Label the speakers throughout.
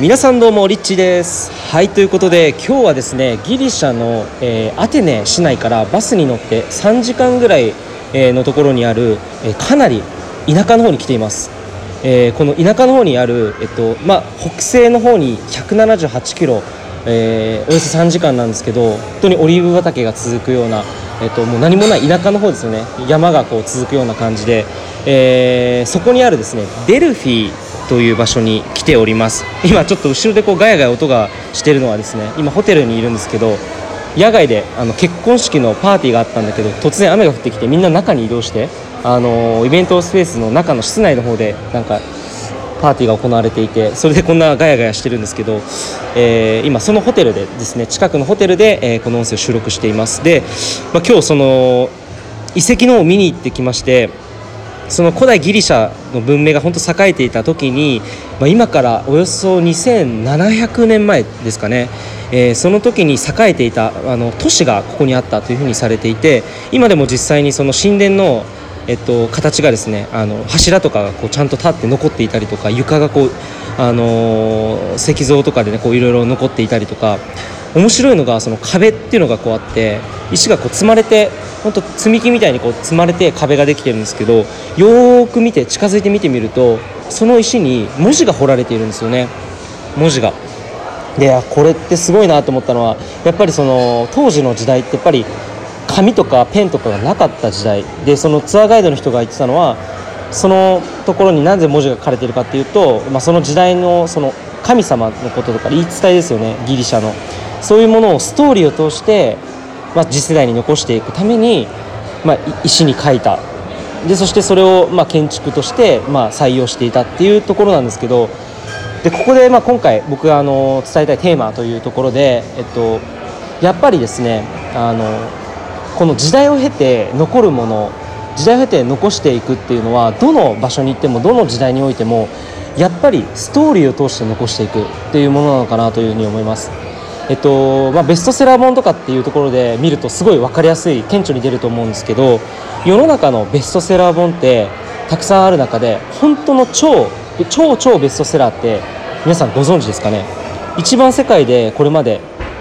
Speaker 1: 皆さんどうもリッチです。はいということで今日はですねギリシャの、えーアテネ市内からバスに乗って3時間ぐらい、えーのところにある、えーかなり田舎の方に来ています、えーこの田舎の方にある、えっとまあ、北西の方に178キロ、えーおよそ3時間なんですけど本当にオリーブ畑が続くような、えっともう何もない田舎の方ですよね。山がこう続くような感じで、えーそこにあるですねデルフィーという場所に来ております。今ちょっと後ろでこうガヤガヤ音がしてるのはですね今ホテルにいるんですけど野外であの結婚式のパーティーがあったんだけど突然雨が降ってきてみんな中に移動してあのイベントスペースの中の室内の方でなんかパーティーが行われていてそれでこんなガヤガヤしてるんですけど、えー今そのホテルでですね近くのホテルで、えーこの音声を収録しています。で、まあ、今日その遺跡のを見に行ってきましてその古代ギリシャの文明が本当栄えていた時に、まあ、今からおよそ2700年前ですかね、えーその時に栄えていたあの都市がここにあったというふうにされていて今でも実際にその神殿の、えっと、形がですねあの柱とかがこうちゃんと立って残っていたりとか床がこう、あのー石像とかでねいろいろ残っていたりとか面白いのがその壁っていうのがこうあって石がこう積まれて本当積み木みたいにこう積まれて壁ができてるんですけどよーく見て近づいて見てみるとその石に文字が彫られているんですよね。文字が。でこれってすごいなと思ったのはやっぱりその当時の時代ってやっぱり紙とかペンとかがなかった時代。でそのツアーガイドの人が言ってたのはそのところになぜ文字が書かれてるかっていうと、まあ、その時代のその神様のこととか言い伝えですよね。ギリシャの。そういうものをストーリーを通して、まあ、次世代に残していくために、まあ、石に書いたでそしてそれをまあ建築としてまあ採用していたっていうところなんですけどでここでまあ今回僕があの伝えたいテーマというところで、えっと、やっぱりですねあのこの時代を経て残るもの時代を経て残していくっていうのはどの場所に行ってもどの時代においてもやっぱりストーリーを通して残していくっていうものなのかなというふうに思います。えっとまあ、ベストセラー本とかっていうところで見るとすごい分かりやすい顕著に出ると思うんですけど世の中のベストセラー本ってたくさんある中で本当の超超超ベストセラーって皆さんご存知ですかね？一番世界でこれまで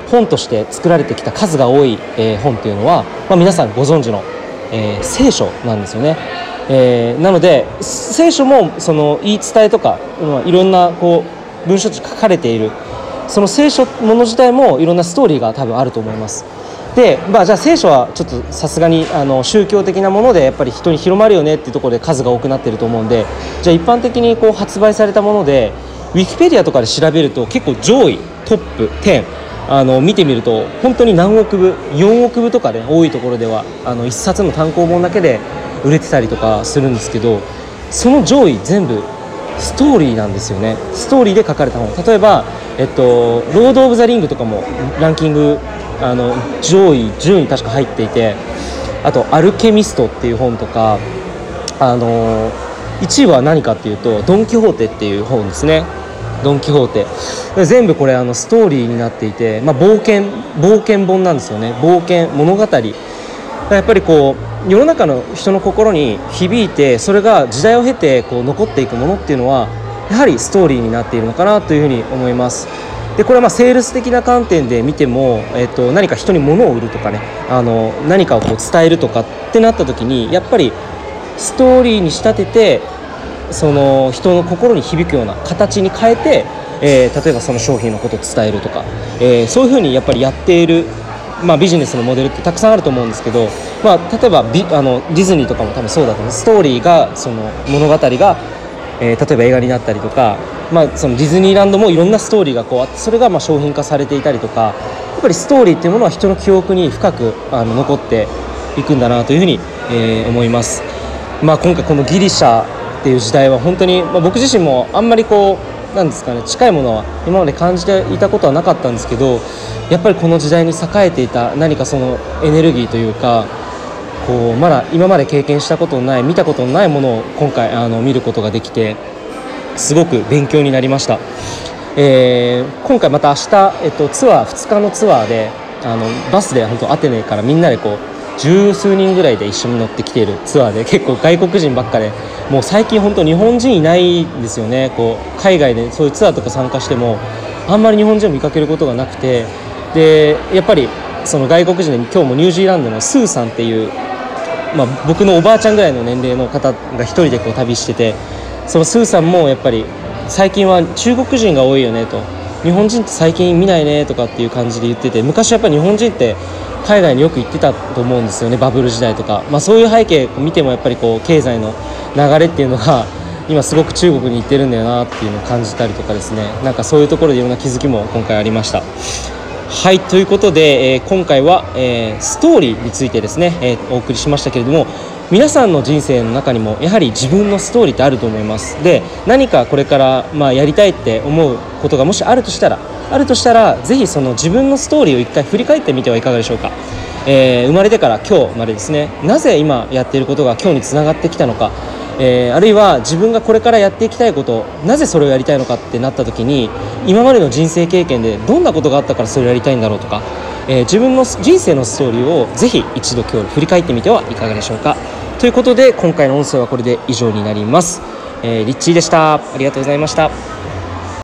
Speaker 1: 本として作られてきた数が多い、えー本っていうのは、まあ、皆さんご存知の、えー聖書なんですよね。えーなので聖書もその言い伝えとかいろんなこう文書として書かれているその聖書もの自体もいろんなストーリーが多分あると思います。で、まあ、じゃあ聖書はちょっとさすがにあの宗教的なものでやっぱり人に広まるよねっていうところで数が多くなってると思うんでじゃあ一般的にこう発売されたものでウィキペディアとかで調べると結構上位トップ10あの見てみると本当に何億部4億部とかで、多いところではあの1冊の単行本だけで売れてたりとかするんですけどその上位全部ストーリーなんですよねストーリーで書かれた本例えば、えっと「ロード・オブ・ザ・リング」とかもランキングあの上位10位に確か入っていてあと「アルケミスト」っていう本とかあの1位は何かっていうと「ドン・キホーテ」っていう本ですね。ドン・キホーテ全部これあのストーリーになっていて、まあ、冒険冒険本なんですよね。冒険物語。やっぱりこう世の中の人の心に響いてそれが時代を経てこう残っていくものっていうのはやはりストーリーになっているのかなというふうに思います。でこれはまあセールス的な観点で見ても、えっと、何か人に物を売るとかねあの何かをこう伝えるとかってなった時にやっぱりストーリーに仕立ててその人の心に響くような形に変えて、えー例えばその商品のことを伝えるとか、えーそういうふうにやっぱりやっている、まあ、ビジネスのモデルってたくさんあると思うんですけど、まあ、例えばビあのディズニーとかも多分そうだと思う。ストーリーがその物語が、えー例えば映画になったりとか、まあ、そのディズニーランドもいろんなストーリーがこうあってそれがま商品化されていたりとかやっぱりストーリーっていうものは人の記憶に深くあの残っていくんだなというふうに、えー思います。まあ、今回このギリシャっていう時代は本当に、まあ、僕自身もあんまりこうなんですかね近いものは今まで感じていたことはなかったんですけどやっぱりこの時代に栄えていた何かそのエネルギーというかこうまだ今まで経験したことのない見たことのないものを今回あの見ることができてすごく勉強になりました、えー今回また明日、えっと、ツアー2日のツアーであのバスで本当アテネからみんなでこう十数人ぐらいで一緒に乗ってきているツアーで結構外国人ばっかでもう最近本当日本人いないんですよね。こう海外でそういうツアーとか参加してもあんまり日本人を見かけることがなくてでやっぱりその外国人で今日もニュージーランドのスーさんっていう、まあ、僕のおばあちゃんぐらいの年齢の方が一人でこう旅しててそのスーさんもやっぱり最近は中国人が多いよねと。日本人って最近見ないねとかっていう感じで言ってて昔やっぱり日本人って海外によく行ってたと思うんですよねバブル時代とか、まあ、そういう背景を見てもやっぱりこう経済の流れっていうのが 今すごく中国に行ってるんだよなっていうのを感じたりとかですね。なんかそういうところでいろんな気づきも今回ありました。はいということで、えー、今回は、えー、ストーリーについてですね、えー、お送りしましたけれども皆さんの人生の中にもやはり自分のストーリーってあると思います。で何かこれから、まあ、やりたいって思うことがもしあるとしたらあるとしたらぜひその自分のストーリーを一回振り返ってみてはいかがでしょうか、え、生まれてから今日までですねなぜ今やっていることが今日につながってきたのか。えー、あるいは自分がこれからやっていきたいことなぜそれをやりたいのかってなった時に今までの人生経験でどんなことがあったからそれをやりたいんだろうとか、えー、自分の人生のストーリーをぜひ一度今日振り返ってみてはいかがでしょうか。ということで今回の音声はこれで以上になります、えー、リッチーでした。ありがとうございました。